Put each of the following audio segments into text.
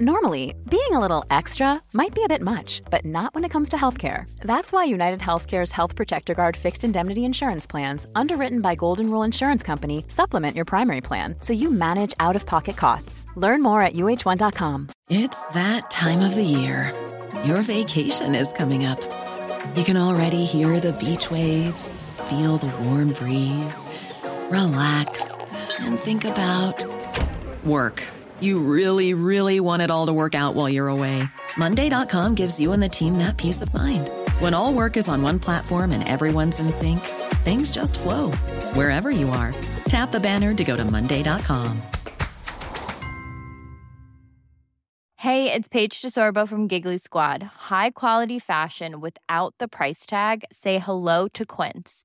Normally, being a little extra might be a bit much, but not when it comes to healthcare. That's why United Healthcare's Health Protector Guard fixed indemnity insurance plans, underwritten by Golden Rule Insurance Company, supplement your primary plan so you manage out of pocket costs. Learn more at uh1.com. It's that time of the year. Your vacation is coming up. You can already hear the beach waves, feel the warm breeze, relax, and think about work. You really, really want it all to work out while you're away. Monday.com gives you and the team that peace of mind. When all work is on one platform and everyone's in sync, things just flow wherever you are. Tap the banner to go to Monday.com. Hey, it's Paige DeSorbo from Giggly Squad. High quality fashion without the price tag? Say hello to Quince.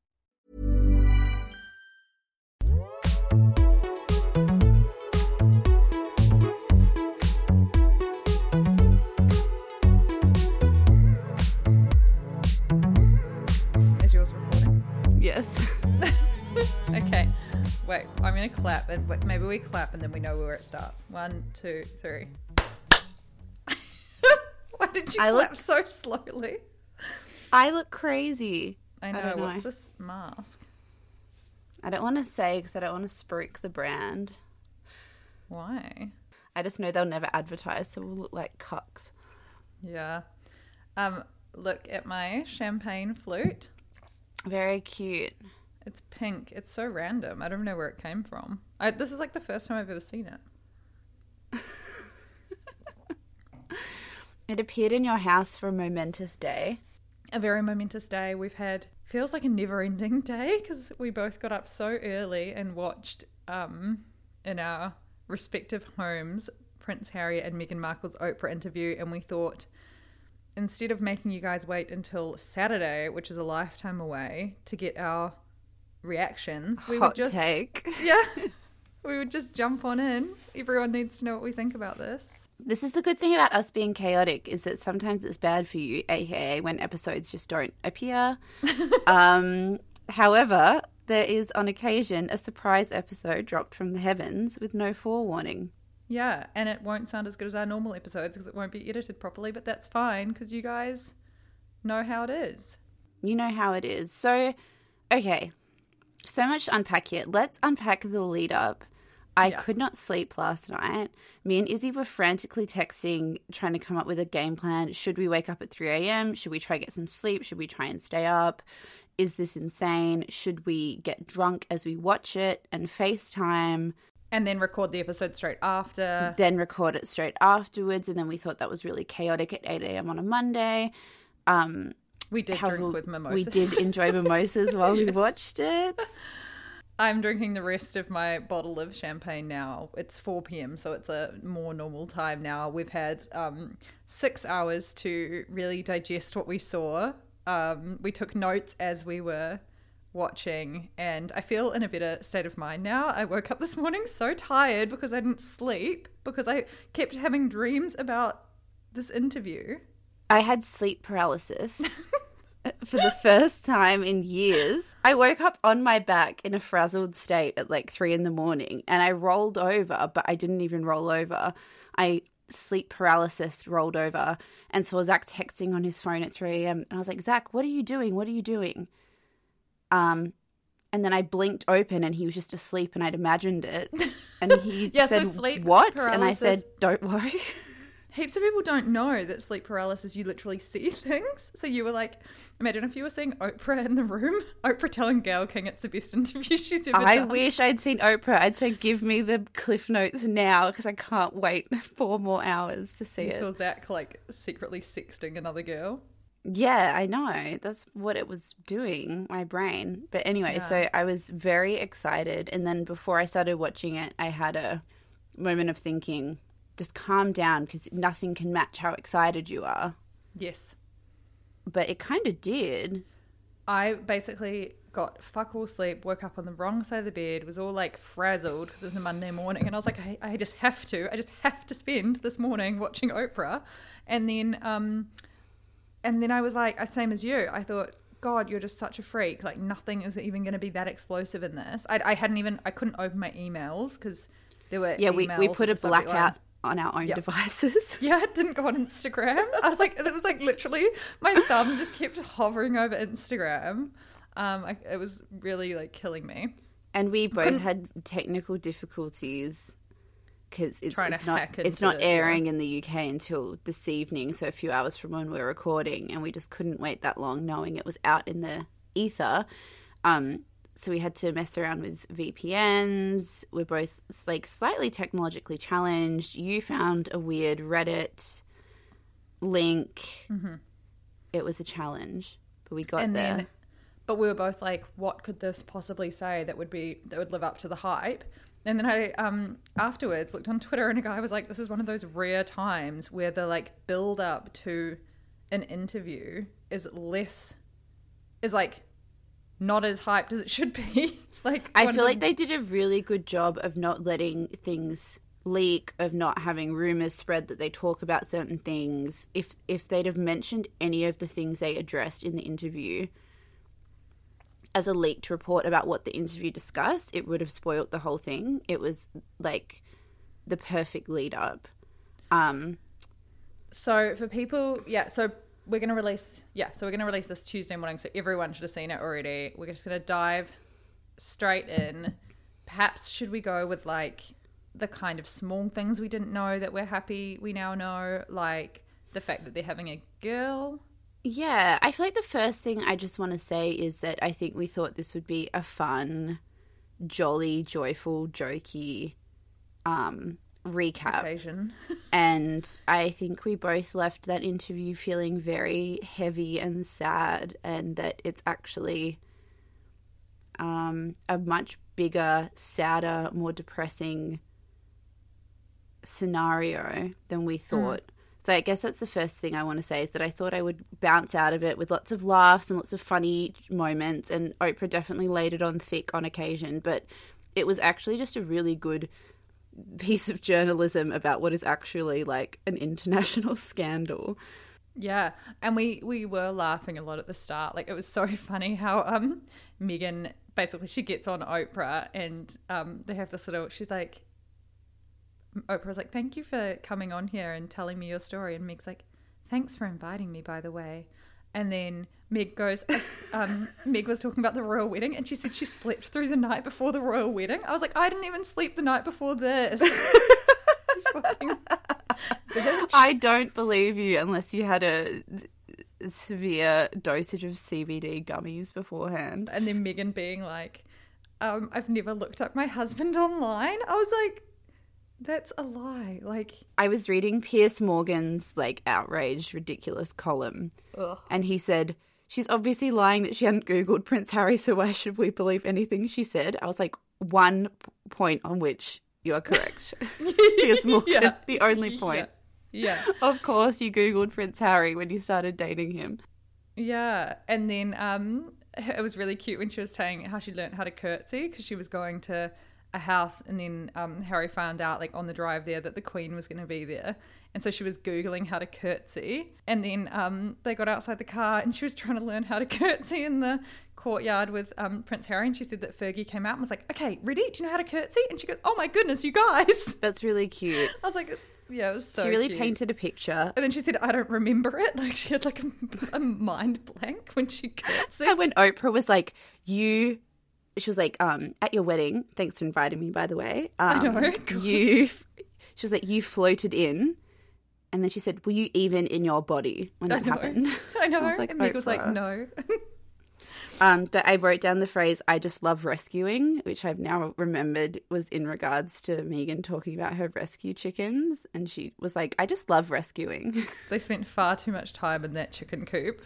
Wait, I'm gonna clap and wait, maybe we clap and then we know where it starts. One, two, three. Why did you I clap look- so slowly? I look crazy. I know. know. What's this mask? I don't want to say because I don't want to spruik the brand. Why? I just know they'll never advertise, so we'll look like cocks. Yeah. Um. Look at my champagne flute. Very cute. It's pink. It's so random. I don't know where it came from. I, this is like the first time I've ever seen it. It appeared in your house for a momentous day. a very momentous day. We've had feels like a never-ending day because we both got up so early and watched um, in our respective homes Prince Harry and Meghan Markle's Oprah interview, and we thought instead of making you guys wait until Saturday, which is a lifetime away, to get our reactions, we Hot would just take. yeah, we would just jump on in. Everyone needs to know what we think about this. This is the good thing about us being chaotic is that sometimes it's bad for you, aka when episodes just don't appear. um, however, there is on occasion a surprise episode dropped from the heavens with no forewarning. Yeah, and it won't sound as good as our normal episodes because it won't be edited properly, but that's fine because you guys know how it is. You know how it is. So, okay, so much to unpack here. Let's unpack the lead up. I Yeah. could not sleep last night. Me and Izzy were frantically texting, trying to come up with a game plan. Should we wake up at 3 a.m.? Should we try get some sleep? Should we try and stay up? Is this insane? Should we get drunk as we watch it and FaceTime, And then record the episode straight after. then record it straight afterwards? And then we thought that was really chaotic at 8 a.m. on a Monday. Um, We did drink with mimosas. We did enjoy mimosas while we watched it. I'm drinking the rest of my bottle of champagne now. It's 4 p.m., so it's a more normal time now. We've had um, six hours to really digest what we saw. Um, we took notes as we were watching, and I feel in a better state of mind now. I woke up this morning so tired because I didn't sleep, because I kept having dreams about this interview. I had sleep paralysis for the first time in years. I woke up on my back in a frazzled state at like three in the morning and I rolled over, but I didn't even roll over. I sleep paralysis rolled over and saw Zach texting on his phone at 3 a.m. And I was like, Zach, what are you doing? What are you doing? Um, and then I blinked open and he was just asleep and I'd imagined it. And he Yeah, so said, sleep What? And I said, Don't worry. Heaps of people don't know that sleep paralysis, you literally see things. So you were like, imagine if you were seeing Oprah in the room, Oprah telling Gayle King it's the best interview she's ever I done. I wish I'd seen Oprah. I'd say, give me the cliff notes now because I can't wait four more hours to see You it. saw Zach like secretly sexting another girl. Yeah, I know. That's what it was doing, my brain. But anyway, so I was very excited. And then before I started watching it, I had a moment of thinking just calm down because nothing can match how excited you are. Yes. But it kind of did. I basically got fuck all sleep, woke up on the wrong side of the bed, was all like frazzled because it was a Monday morning, and I was like, I, I just have to, I just have to spend this morning watching Oprah, and then, um, and then I was like, same as you, I thought, God, you're just such a freak. Like nothing is even going to be that explosive in this. I, I hadn't even, I couldn't open my emails because there were Yeah, we, we put a with the subject blackout. On our own Yep. devices. Yeah, I didn't go on Instagram. I was like, it was like literally my thumb just kept hovering over Instagram. Um, I, it was really like killing me. And we both Couldn't- had technical difficulties because it's, Trying to it's not hack it's not it, yeah. airing in the UK until this evening, so a few hours from when we're recording, and we just couldn't wait that long, knowing it was out in the ether. Um, so we had to mess around with VPNs. We're both like slightly technologically challenged. You found a weird Reddit link. It was a challenge, but we got Mm-hmm. and there. then, but we were both like, what could this possibly say that would be that would live up to the hype? And then I um afterwards looked on Twitter and a guy was like, this is one of those rare times where the like build up to an interview is less is like not as hyped as it should be. like I feel like they did a really good job of not letting things leak, of not having rumors spread that they talk about certain things. If if they'd have mentioned any of the things they addressed in the interview as a leaked report about what the interview discussed, it would have spoilt the whole thing. It was like the perfect lead up. Um So for people, yeah, so we're gonna release, yeah, so we're gonna release this Tuesday morning, so everyone should have seen it already. We're just gonna dive straight in. Perhaps should we go with like the kind of small things we didn't know that we're happy we now know, like the fact that they're having a girl. Yeah, I feel like the first thing I just want to say is that I think we thought this would be a fun, jolly, joyful, jokey um, recap. Occasion. And I think we both left that interview feeling very heavy and sad, and that it's actually um, a much bigger, sadder, more depressing scenario than we thought. So I guess that's the first thing I want to say is that I thought I would bounce out of it with lots of laughs and lots of funny moments, and Oprah definitely laid it on thick on occasion, but it was actually just a really good piece of journalism about what is actually like an international scandal. Yeah, and we we were laughing a lot at the start. Like it was so funny how um Meghan basically she gets on Oprah and um they have this little. She's like, Oprah's like, "Thank you for coming on here and telling me your story," and Meg's like, "Thanks for inviting me, by the way." And then Meg goes, um, Meg was talking about the royal wedding, and she said she slept through the night before the royal wedding. I was like, I didn't even sleep the night before this. You fucking bitch. I don't believe you unless you had a severe dosage of CBD gummies beforehand. and then Meghan being like, um, I've never looked up my husband online. I was like, that's a lie. Like, I was reading Piers Morgan's like outraged, ridiculous column, ugh. and he said she's obviously lying that she hadn't googled Prince Harry, so why should we believe anything she said? I was like, one point on which you are correct, Piers Morgan. Yeah. The only point. Yeah. Of course, you googled Prince Harry when you started dating him. Yeah. And then um, it was really cute when she was saying how she learned how to curtsy because she was going to a house and then um, Harry found out like on the drive there that the Queen was going to be there. And so she was Googling how to curtsy. And then um, they got outside the car and she was trying to learn how to curtsy in the courtyard with um, Prince Harry. And she said that Fergie came out and was like, okay, ready? Do you know how to curtsy? And she goes, oh my goodness, you guys. That's really cute. I was like, yeah, it was so she really cute. painted a picture. And then she said, I don't remember it. Like she had like a, a mind blank when she curtsied. And when Oprah was like, "You," she was like, "Um, at your wedding. Thanks for inviting me, by the way. Um, know. You." She was like, "You floated in," and then she said, "Were you even in your body when that know. happened?" I know. was like, and Meg was like, no. Um, but I wrote down the phrase "I just love rescuing," which I've now remembered was in regards to Meghan talking about her rescue chickens, and she was like, "I just love rescuing." they spent far too much time in that chicken coop.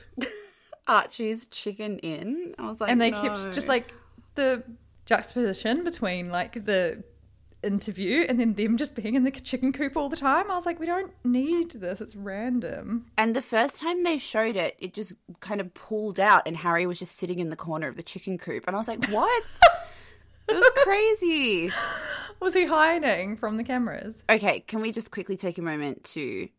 Archie's Chick Inn. I was like, and they no. kept just like the juxtaposition between like the interview and then them just being in the chicken coop all the time. I was like, we don't need this. It's random. And the first time they showed it, it just kind of pulled out, and Harry was just sitting in the corner of the chicken coop. And I was like, what? it was crazy. Was he hiding from the cameras? Okay, can we just quickly take a moment to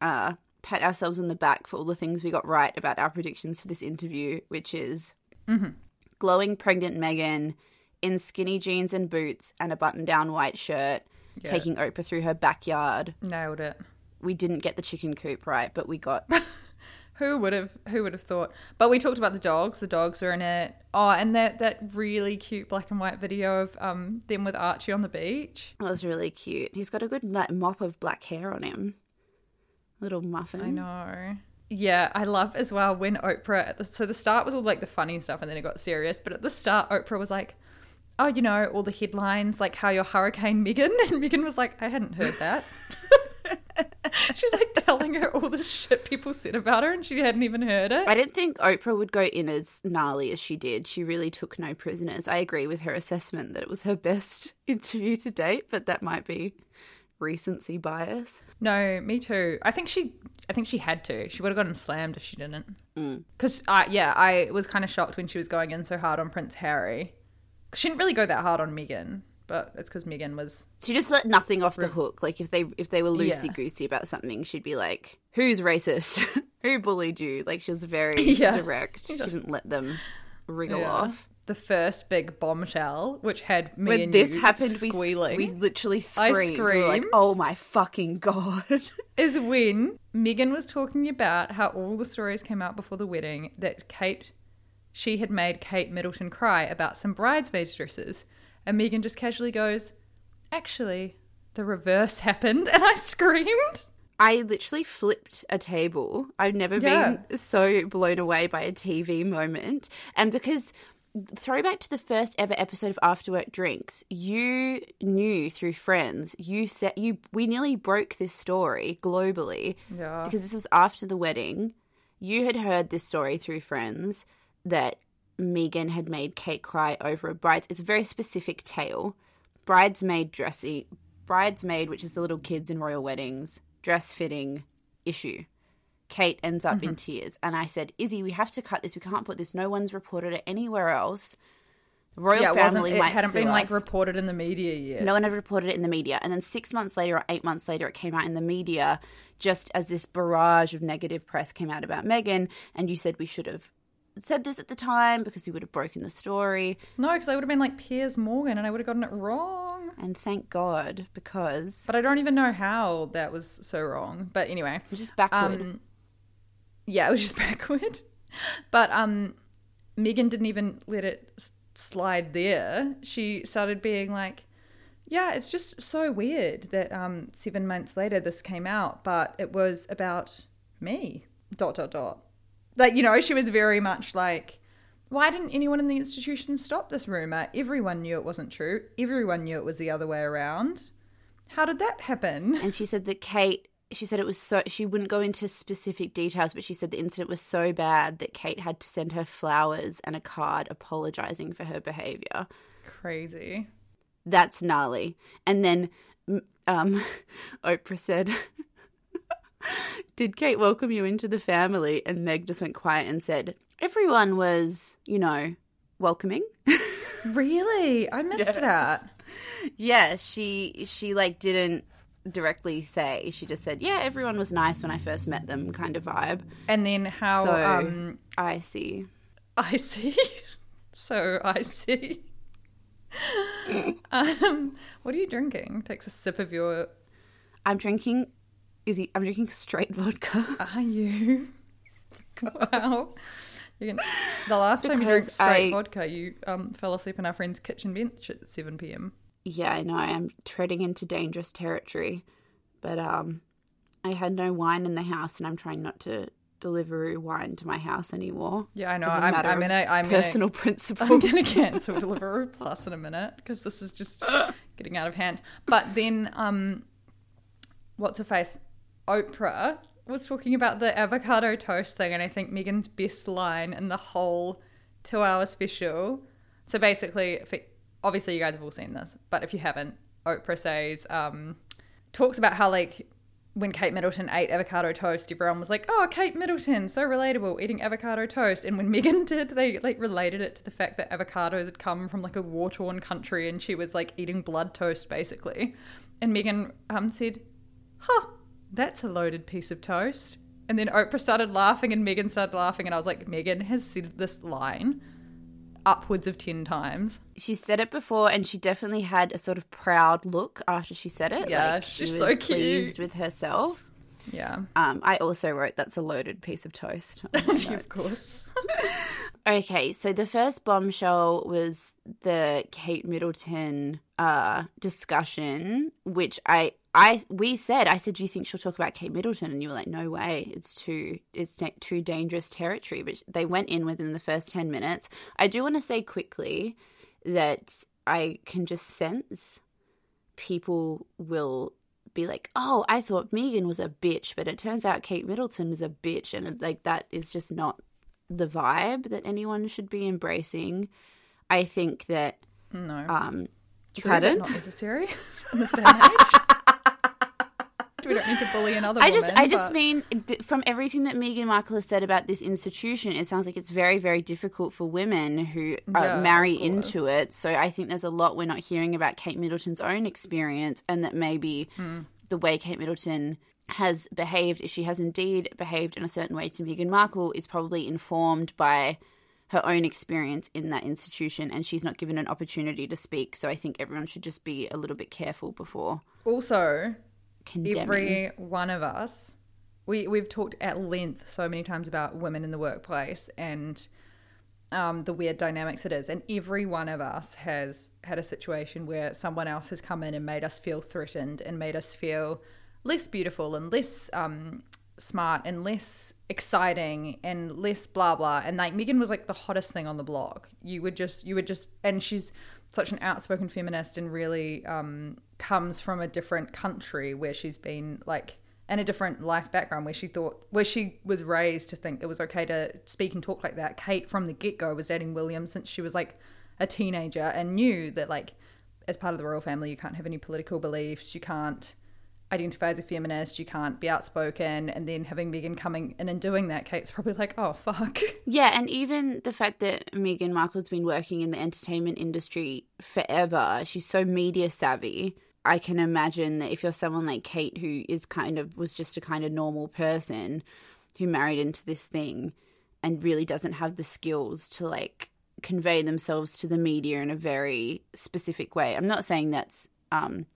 uh, pat ourselves on the back for all the things we got right about our predictions for this interview, which is glowing pregnant Meghan in skinny jeans and boots and a button down white shirt, Yeah. taking Oprah through her backyard. Nailed it. We didn't get the chicken coop right, but we got. Who would have who would have thought? But we talked about the dogs. The dogs were in it. Oh, and that that really cute black and white video of um them with Archie on the beach. That was really cute. He's got a good like, mop of black hair on him. Little muffin. I know. Yeah, I love as well when Oprah. The, so the start was all like the funny stuff, and then it got serious. But at the start, Oprah was like, "Oh, you know, all the headlines, like how your Hurricane Meghan," and Meghan was like, "I hadn't heard that." She's like telling her all the shit people said about her, and she hadn't even heard it. I didn't think Oprah would go in as gnarly as she did. She really took no prisoners. I agree with her assessment that it was her best interview to date, but that might be recency bias. No, me too. I think she, I think she had to. She would have gotten slammed if she didn't. Because, uh, yeah, I was kind of shocked when she was going in so hard on Prince Harry. 'Cause she didn't really go that hard on Meghan, but it's because Meghan was. She just let nothing off the hook. Like if they if they were loosey goosey about something, she'd be like, "Who's racist? Who bullied you?" Like she was very Yeah. direct. She didn't let them wriggle Yeah. off. The first big bombshell, which had me When and this happened, we squealing, we literally I screamed. We were like, "Oh my fucking god!" is when Meghan was talking about how all the stories came out before the wedding that Kate, she had made Kate Middleton cry about some bridesmaids' dresses. And Meghan just casually goes, Actually, the reverse happened. And I screamed. I literally flipped a table. I've never Yeah. been so blown away by a TV moment. And because throwback to the first ever episode of After Work Drinks, you knew through friends, you said you we nearly broke this story globally. Yeah. Because this was after the wedding. You had heard this story through friends that Meghan had made Kate cry over a bride's it's a very specific tale. Bridesmaid dressy bridesmaid, which is the little kids in royal weddings, dress fitting issue. Kate ends up Mm-hmm. in tears. And I said, Izzy, we have to cut this. We can't put this. No one's reported it anywhere else. The royal yeah, it family It might hadn't been like reported in the media yet. No one had reported it in the media. And then six months later or eight months later, it came out in the media just as this barrage of negative press came out about Meghan. And you said we should have said this at the time because we would have broken the story. No, because I would have been like Piers Morgan and I would have gotten it wrong. And thank God because But I don't even know how that was so wrong. But anyway. just backward. Um, yeah, it was just backward. But um, Meghan didn't even let it slide there. She started being like, "Yeah, it's just so weird that um, seven months later this came out, but it was about me." Dot dot dot. Like you know, she was very much like. Why didn't anyone in the institution stop this rumor? Everyone knew it wasn't true. Everyone knew it was the other way around. How did that happen? and she said that Kate she said it was so she wouldn't go into specific details but she said the incident was so bad that Kate had to send her flowers and a card apologizing for her behavior Crazy. that's gnarly and then um Oprah said did Kate welcome you into the family and Meg just went quiet and said everyone was you know welcoming Really? I missed that. yeah she she like didn't directly say she just said yeah everyone was nice when i first met them kind of vibe And then how so um i see I see. so I see. um what are you drinking? Takes a sip of your i'm drinking is he i'm drinking straight vodka are you? wow. You can, the last time you drank straight I- vodka, you um, fell asleep on our friend's kitchen bench at 7 p.m. yeah i know i'm treading into dangerous territory but um i had no wine in the house and i'm trying not to deliver wine to my house anymore Yeah, I know. I'm, I'm in a. I'm in a- personal principle I'm going to cancel Deliveroo Plus in a minute because this is just getting out of hand. But then, um, what's her face? Oprah was talking about the avocado toast thing, and I think Meghan's best line in the whole two hour special. So basically, if it- obviously, you guys have all seen this, but if you haven't, Oprah says, um, talks about how like when Kate Middleton ate avocado toast, everyone was like, "Oh, Kate Middleton, so relatable, eating avocado toast." And when Meghan did, they like related it to the fact that avocados had come from like a war-torn country, and she was like eating blood toast basically. And Meghan um, said, "Huh, that's a loaded piece of toast." And then Oprah started laughing, and Meghan started laughing, and I was like, "Meghan has said this line." Upwards of 10 times. She said it before and she definitely had a sort of proud look after she said it. Yeah, like, she's she was so cute. pleased with herself. Yeah. Um, I also wrote that's a loaded piece of toast. of course. Okay, so the first bombshell was the Kate Middleton uh, discussion, which I, I, we said, I said, do you think she'll talk about Kate Middleton? And you were like, no way, it's too, it's too dangerous territory. But they went in within the first ten minutes. I do want to say quickly that I can just sense people will be like, oh, I thought Meghan was a bitch, but it turns out Kate Middleton is a bitch, and like that is just not the vibe that anyone should be embracing. I think that No. um True, pardon? not necessary in this day and age. We don't need to bully another I just woman, I just but- mean from everything that Meghan Markle has said about this institution, it sounds like it's very very difficult for women who uh, Yeah, marry into it. So I think there's a lot we're not hearing about Kate Middleton's own experience, and that maybe Hmm. the way Kate Middleton has behaved, if she has indeed behaved in a certain way to Meghan Markle, is probably informed by her own experience in that institution, and she's not given an opportunity to speak. So I think everyone should just be a little bit careful before Also, condemning. every one of us, we we've talked at length so many times about women in the workplace and um, the weird dynamics it is, and every one of us has had a situation where someone else has come in and made us feel threatened and made us feel less beautiful and less um, smart and less exciting and less blah blah. And like Meghan was like the hottest thing on the block. You would just you would just and she's such an outspoken feminist and really um, comes from a different country where she's been like in a different life background where she thought where she was raised to think it was okay to speak and talk like that. Kate from the get go was dating William since she was like a teenager and knew that like as part of the royal family you can't have any political beliefs, you can't identify as a feminist, you can't be outspoken, and then having Meghan coming in and doing that, Kate's probably like, oh fuck. Yeah, and even the fact that Meghan Markle's been working in the entertainment industry forever, she's so media savvy. I can imagine that if you're someone like Kate, who is kind of was just a kind of normal person who married into this thing and really doesn't have the skills to like convey themselves to the media in a very specific way. I'm not saying that's um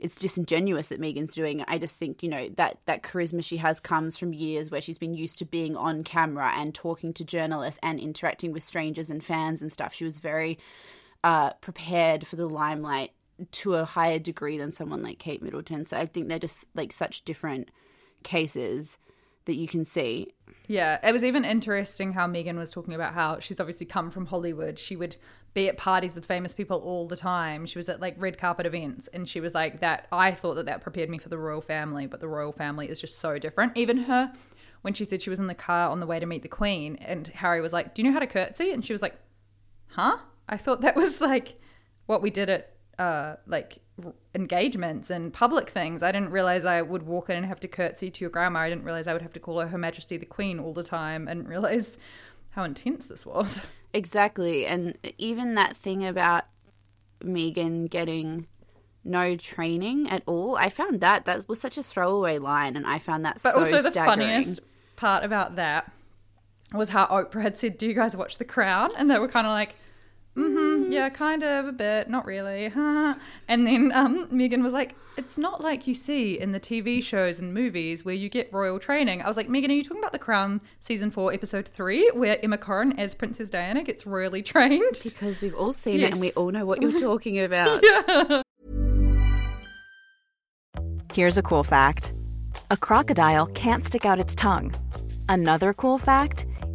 it's disingenuous that Meghan's doing. I just think, you know, that that charisma she has comes from years where she's been used to being on camera and talking to journalists and interacting with strangers and fans and stuff. She was very uh, prepared for the limelight to a higher degree than someone like Kate Middleton. So I think they're just like such different cases that you can see. Yeah, it was even interesting how Meghan was talking about how she's obviously come from Hollywood. She would be at parties with famous people all the time. She was at like red carpet events, and she was like, "That I thought that that prepared me for the royal family, but the royal family is just so different." Even her, when she said she was in the car on the way to meet the Queen, and Harry was like, "Do you know how to curtsy?" and she was like, "Huh?" I thought that was like what we did at uh, like engagements and public things. I didn't realize I would walk in and have to curtsy to your grandma. I didn't realize I would have to call her Her Majesty the Queen all the time. I didn't realize how intense this was. Exactly. And even that thing about Meghan getting no training at all, I found that that was such a throwaway line and I found that But so also the staggering. funniest part about that was how Oprah had said, "Do you guys watch The Crown?" And they were kind of like, "Mm-hmm, yeah, kind of a bit, not really." and then um, Meghan was like, "It's not like you see in the TV shows and movies where you get royal training." I was like, "Meghan, are you talking about The Crown season four, episode three, where Emma Corrin as Princess Diana gets royally trained?" Because we've all seen it and we all know what you're talking about. Here's a cool fact a crocodile can't stick out its tongue. Another cool fact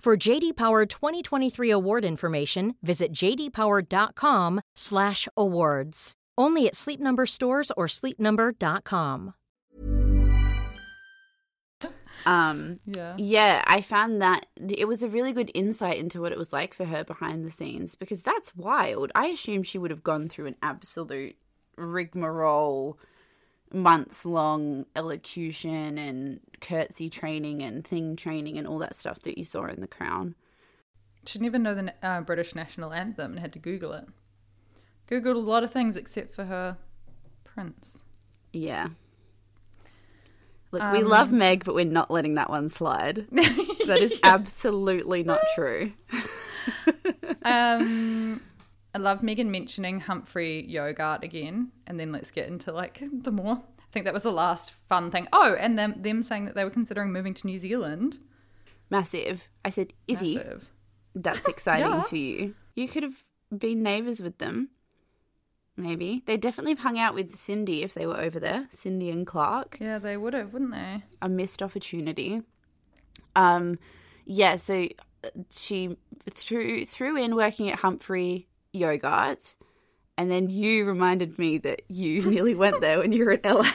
For JD Power 2023 award information, visit jdpower.com/awards. Only at Sleep Number stores or sleepnumber.com. Um, Yeah. yeah, I found that it was a really good insight into what it was like for her behind the scenes because that's wild. I assume she would have gone through an absolute rigmarole, months long elocution and curtsy training and thing training and all that stuff that you saw in The Crown. She even know the uh, British national anthem and had to Google it. Googled a lot of things except for her prince. Yeah. Look, we love Um, Meg, but we're not letting that one slide. that is absolutely not true. Um, I love Meghan mentioning Humphrey Yogart again, and then let's get into like the more. I think that was the last fun thing. Oh, and them them saying that they were considering moving to New Zealand. Massive. I said, Izzy, Massive. that's exciting Yeah. for you. You could have been neighbours with them. Maybe. They definitely have hung out with Cindy if they were over there. Cindy and Clarke. Yeah, they would have, wouldn't they? A missed opportunity. Um, yeah, so uh, she threw threw in working at Humphrey Yogart, and then you reminded me that you nearly went there when you were in LA.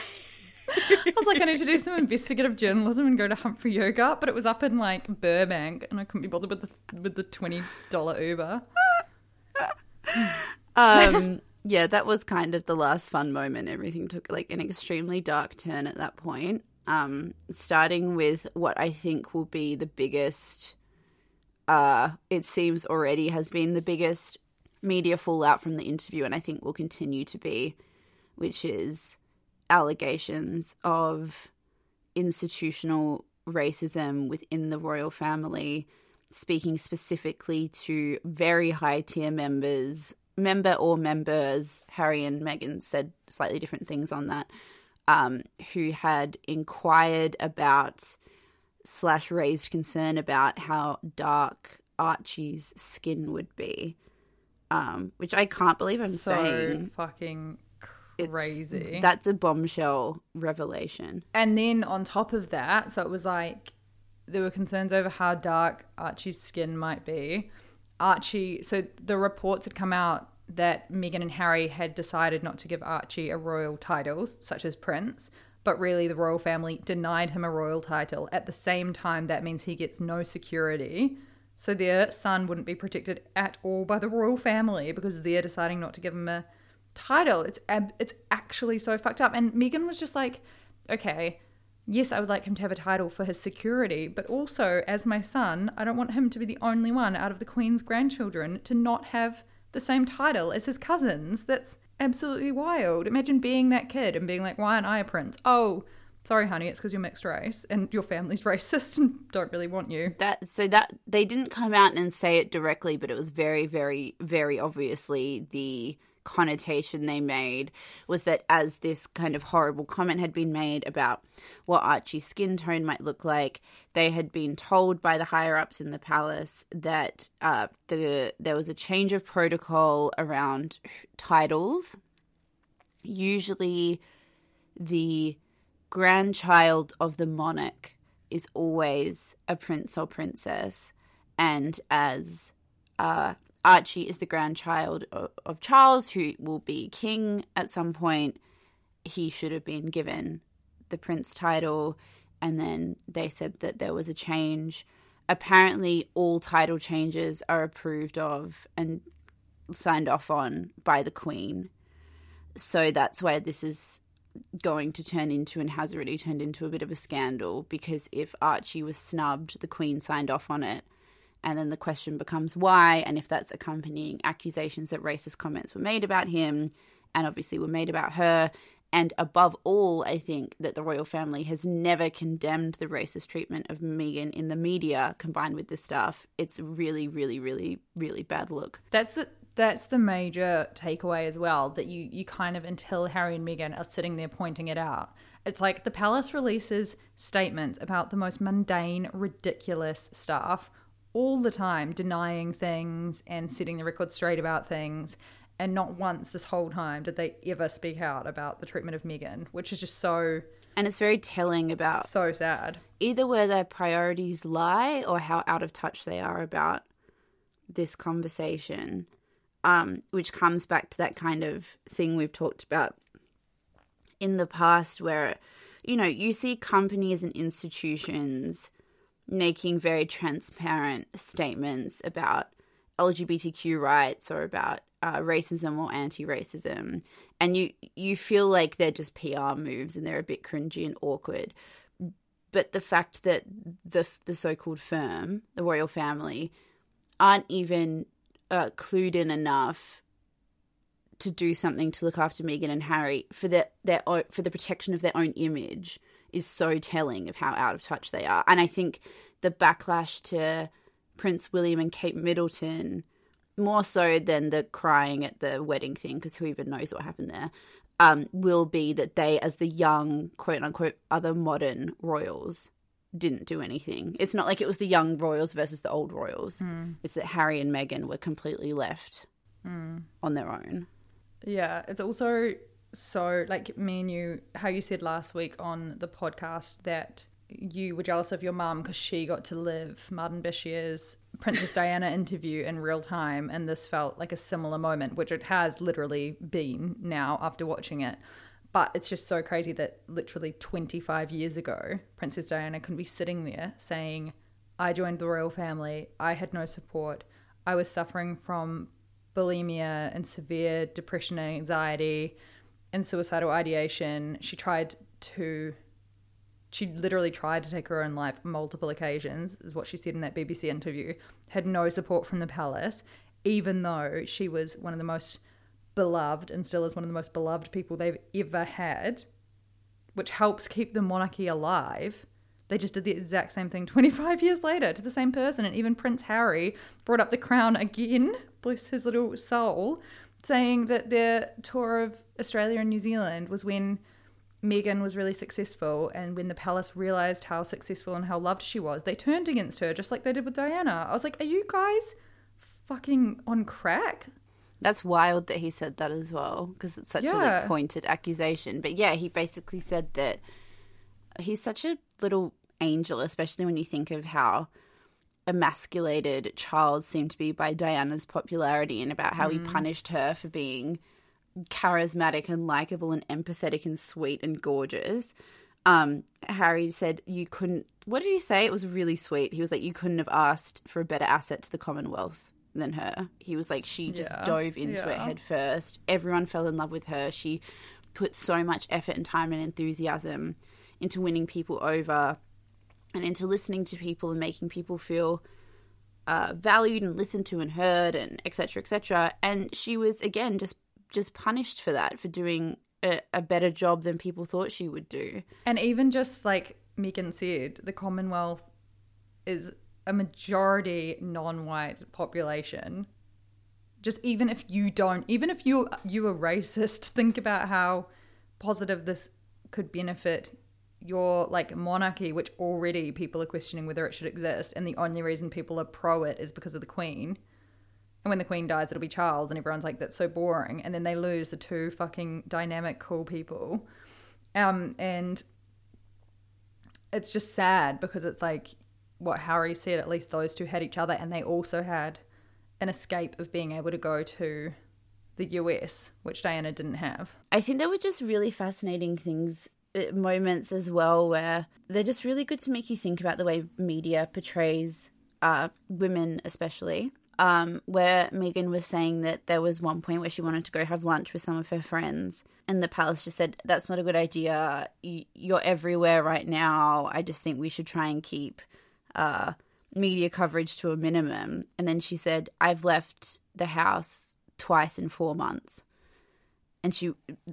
I was like, I need to do some investigative journalism and go to Humphrey Yogart, but it was up in like Burbank, and I couldn't be bothered with the with the twenty dollar Uber. um yeah that was kind of the last fun moment everything took like an extremely dark turn at that point um starting with what i think will be the biggest uh it seems already has been the biggest media fallout from the interview and i think will continue to be which is allegations of institutional racism within the royal family speaking specifically to very high tier members, member or members, Harry and Meghan said slightly different things on that, um, who had inquired about slash raised concern about how dark Archie's skin would be. Um, which I can't believe I'm So saying. fucking It's- crazy. That's a bombshell revelation. And then on top of that, so it was like there were concerns over how dark Archie's skin might be. Archie, so the reports had come out that Meghan and Harry had decided not to give Archie a royal title, such as Prince, but really the royal family denied him a royal title. At the same time, that means he gets no security. So their son wouldn't be protected at all by the royal family because they're deciding not to give him a title. It's it's actually so fucked up. And Meghan was just like, okay, yes, I would like him to have a title for his security, but also as my son, I don't want him to be the only one out of the Queen's grandchildren to not have the same title as his cousins. That's absolutely wild. Imagine being that kid and being like, why aren't I a prince? Oh, sorry, honey, it's because you're mixed race and your family's racist and don't really want you. that so that they didn't come out and say it directly but it was very very very obviously the connotation they made was that as this kind of horrible comment had been made about what Archie's skin tone might look like, they had been told by the higher ups in the palace that uh, the there was a change of protocol around titles. Usually, the grandchild of the monarch is always a prince or princess, and as uh, Archie is the grandchild of, of Charles, who will be king at some point, he should have been given the prince title. And then they said that there was a change. Apparently, all title changes are approved of and signed off on by the Queen. So that's why this is going to turn into and has already turned into a bit of a scandal because if Archie was snubbed, the Queen signed off on it, And then the question becomes why, and if that's accompanying accusations that racist comments were made about him and obviously were made about her. And above all, I think that the royal family has never condemned the racist treatment of Meghan in the media combined with this stuff. It's really, really, really, really bad look. That's the that's the major takeaway as well. That you you kind of until Harry and Meghan are sitting there pointing it out. It's like the palace releases statements about the most mundane, ridiculous stuff all the time, denying things and setting the record straight about things. And not once this whole time did they ever speak out about the treatment of Meghan, which is just so And it's very telling about so sad. either where their priorities lie or how out of touch they are about this conversation, um, which comes back to that kind of thing we've talked about in the past where, you know, you see companies and institutions making very transparent statements about LGBTQ rights or about uh, racism or anti-racism, and you you feel like they're just PR moves and they're a bit cringy and awkward. But the fact that the the so-called firm, the royal family, aren't even uh, clued in enough to do something to look after Meghan and Harry for their their own, for the protection of their own image is so telling of how out of touch they are. And I think the backlash to Prince William and Kate Middleton, more so than the crying at the wedding thing, because who even knows what happened there, um, will be that they, as the young quote unquote other modern royals, didn't do anything. It's not like it was the young royals versus the old royals. Hmm. It's that Harry and Meghan were completely left hmm. on their own. Yeah, it's also so like me and you, how you said last week on the podcast that you were jealous of your mum because she got to live Martin Bashir's Princess Diana interview in real time, and this felt like a similar moment, which it has literally been now after watching it. But it's just so crazy that literally 25 years ago, Princess Diana can be sitting there saying, I joined the royal family, I had no support, I was suffering from bulimia and severe depression and anxiety and suicidal ideation. She tried to, she literally tried to take her own life multiple occasions, is what she said in that BBC interview. Had no support from the palace, even though she was one of the most beloved and still is one of the most beloved people they've ever had, which helps keep the monarchy alive. They just did the exact same thing 25 years later to the same person. And even Prince Harry brought up the crown again, bless his little soul, saying that their tour of Australia and New Zealand was when Meghan was really successful and when the palace realized how successful and how loved she was, they turned against her just like they did with Diana. I was like, are you guys fucking on crack? That's wild that he said that as well because it's such a like, pointed accusation. But yeah, he basically said that he's such a little angel, especially when you think of how emasculated Charles seemed to be by Diana's popularity and about how he punished her for being charismatic and likable and empathetic and sweet and gorgeous. Um, Harry said you couldn't. What did he say? It was really sweet. He was like, you couldn't have asked for a better asset to the Commonwealth than her. He was like, she just Yeah, dove into it yeah. head first. Everyone fell in love with her. She put so much effort and time and enthusiasm into winning people over and into listening to people and making people feel uh, valued and listened to and heard and etc etc and she was again just just punished for that for doing a, a better job than people thought she would do And even just like Meghan said, the Commonwealth is a majority non-white population. Just even if you don't, even if you you are racist, think about how positive this could benefit your like monarchy, which already people are questioning whether it should exist, and the only reason people are pro it is because of the Queen. And when the Queen dies, it'll be Charles, and everyone's like, "That's so boring." And then they lose the two fucking dynamic, cool people. Um, and it's just sad because it's like what Harry said, at least those two had each other and they also had an escape of being able to go to the US, which Diana didn't have. i think there were just really fascinating things uh, moments as well where they're just really good to make you think about the way media portrays uh, women especially um, where Meghan was saying that there was one point where she wanted to go have lunch with some of her friends, and the palace just said, That's not a good idea. You're everywhere right now. I just think we should try and keep uh, media coverage to a minimum. And then she said, I've left the house twice in four months. And she,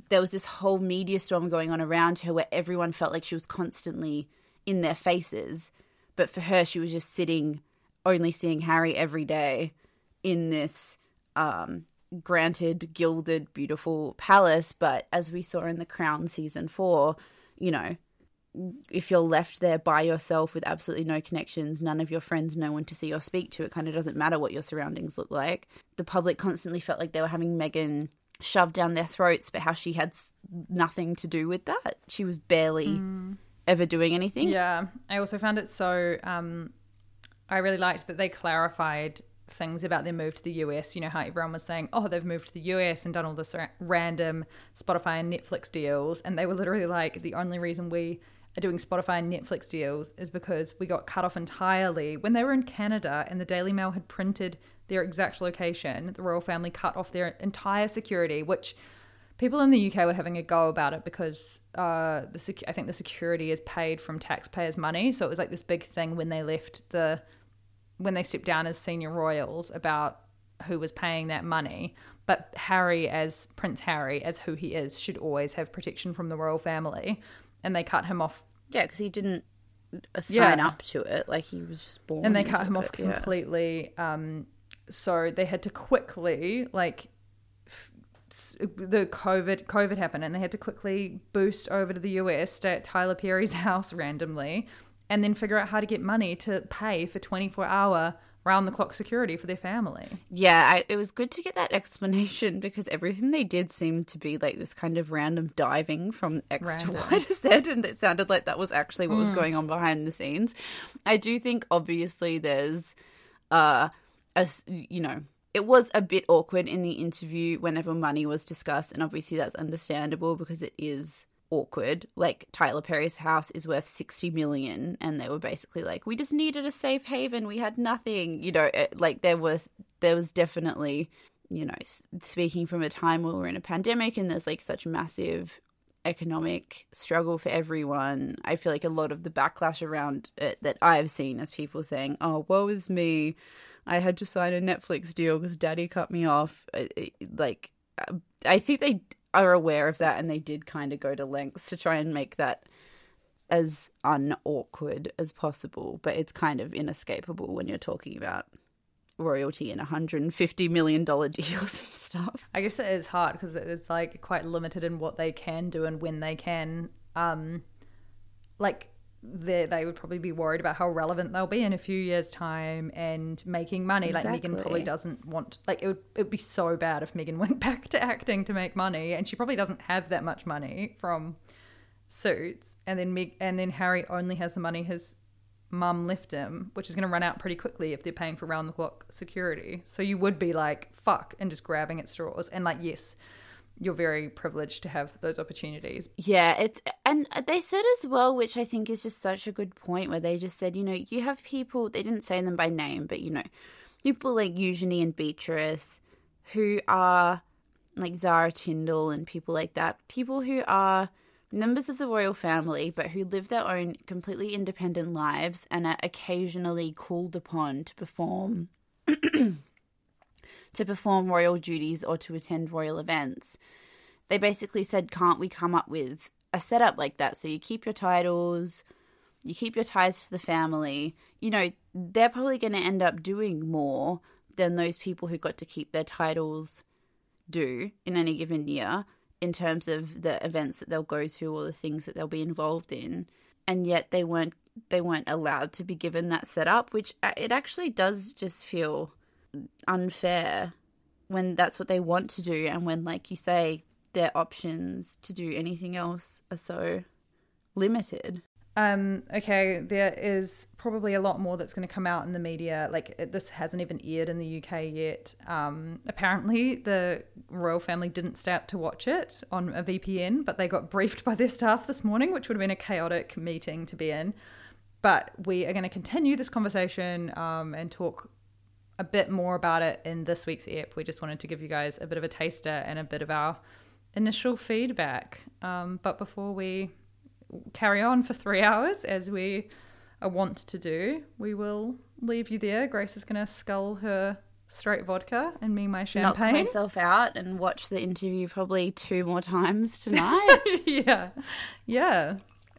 there was this whole media storm going on around her where everyone felt like she was constantly in their faces. But for her, she was just sitting, only seeing Harry every day in this um, granted, gilded, beautiful palace. But as we saw in The Crown season four, you know, if you're left there by yourself with absolutely no connections, none of your friends no one to see or speak to, it kind of doesn't matter what your surroundings look like. The public constantly felt like they were having Meghan shoved down their throats, but how she had nothing to do with that. She was barely mm. ever doing anything. Yeah. I also found it so. Um, I really liked that they clarified things about their move to the US. You know how everyone was saying, oh, they've moved to the US and done all this random Spotify and Netflix deals. And they were literally like, the only reason we are doing Spotify and Netflix deals is because we got cut off entirely when they were in Canada and the Daily Mail had printed their exact location. The royal family cut off their entire security, which people in the UK were having a go about it because uh, the sec- I think the security is paid from taxpayers' money. So it was like this big thing when they left the when they stepped down as senior royals about who was paying that money. But Harry, as Prince Harry, as who he is, should always have protection from the royal family and they cut him off. Yeah, because he didn't sign yeah. up to it. Like he was just born. And they cut him off completely. Yeah. Um, so they had to quickly like f- the COVID COVID happened, and they had to quickly boost over to the US, stay at Tyler Perry's house randomly, and then figure out how to get money to pay for twenty four hour round the clock security for their family. Yeah, I, it was good to get that explanation because everything they did seemed to be like this kind of random diving from X random. to Y to Z, and it sounded like that was actually what mm. was going on behind the scenes. I do think obviously there's, uh, a you know. It was a bit awkward in the interview whenever money was discussed, and obviously that's understandable because it is awkward. Like Tyler Perry's house is worth 60 million and they were basically like we just needed a safe haven. We had nothing. You know, it, like there was there was definitely, you know, speaking from a time where we're in a pandemic and there's like such massive economic struggle for everyone. I feel like a lot of the backlash around it that I've seen as people saying, "Oh, woe is me. I had to sign a Netflix deal because daddy cut me off." Like I think they are aware of that and they did kind of go to lengths to try and make that as unawkward as possible, but it's kind of inescapable when you're talking about royalty and 150 million dollar deals and stuff. I guess it is hard because it's like quite limited in what they can do and when they can um like they they would probably be worried about how relevant they'll be in a few years' time and making money. Exactly. Like Meghan probably doesn't want like it would it would be so bad if Meghan went back to acting to make money, and she probably doesn't have that much money from suits. And then Meg and then Harry only has the money his mum left him, which is going to run out pretty quickly if they're paying for round the clock security. So you would be like fuck and just grabbing at straws. And like yes, you're very privileged to have those opportunities. Yeah, it's and they said as well, which I think is just such a good point, where they just said, you know, you have people. They didn't say them by name, but you know, people like Eugenie and Beatrice, who are like Zara Tindall and people like that, people who are members of the royal family, but who live their own completely independent lives and are occasionally called upon to perform to perform royal duties or to attend royal events. They basically said, can't we come up with a setup like that? So you keep your titles, you keep your ties to the family. You know, they're probably going to end up doing more than those people who got to keep their titles do in any given year in terms of the events that they'll go to or the things that they'll be involved in and yet they weren't they weren't allowed to be given that setup which uh, it actually does just feel unfair when that's what they want to do and when like you say their options to do anything else are so limited. Um okay there is probably a lot more that's going to come out in the media. Like it, this hasn't even aired in the UK yet. Um apparently the royal family didn't start to watch it on a VPN but they got briefed by their staff this morning which would have been a chaotic meeting to be in. But we are going to continue this conversation um, and talk a bit more about it in this week's ep. We just wanted to give you guys a bit of a taster and a bit of our initial feedback. Um, but before we carry on for three hours, as we want to do, we will leave you there. Grace is going to scull her straight vodka and me my champagne. Knock myself out and watch the interview probably two more times tonight. yeah. Yeah.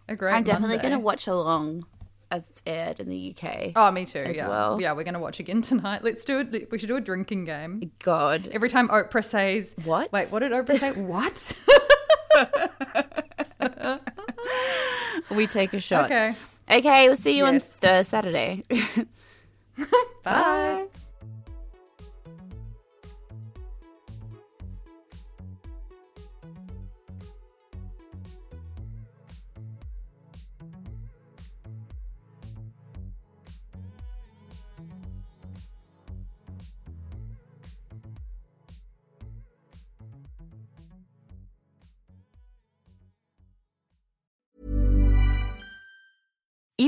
A great I'm definitely going to watch along as it's aired in the UK. Oh, me too. as yeah. well. Yeah, we're going to watch again tonight. Let's do it. We should do a drinking game. God. Every time Oprah says, What? Wait, what did Oprah say? what? We take a shot. okay. Okay, we'll see you on Yes. Thursday, Saturday. Bye.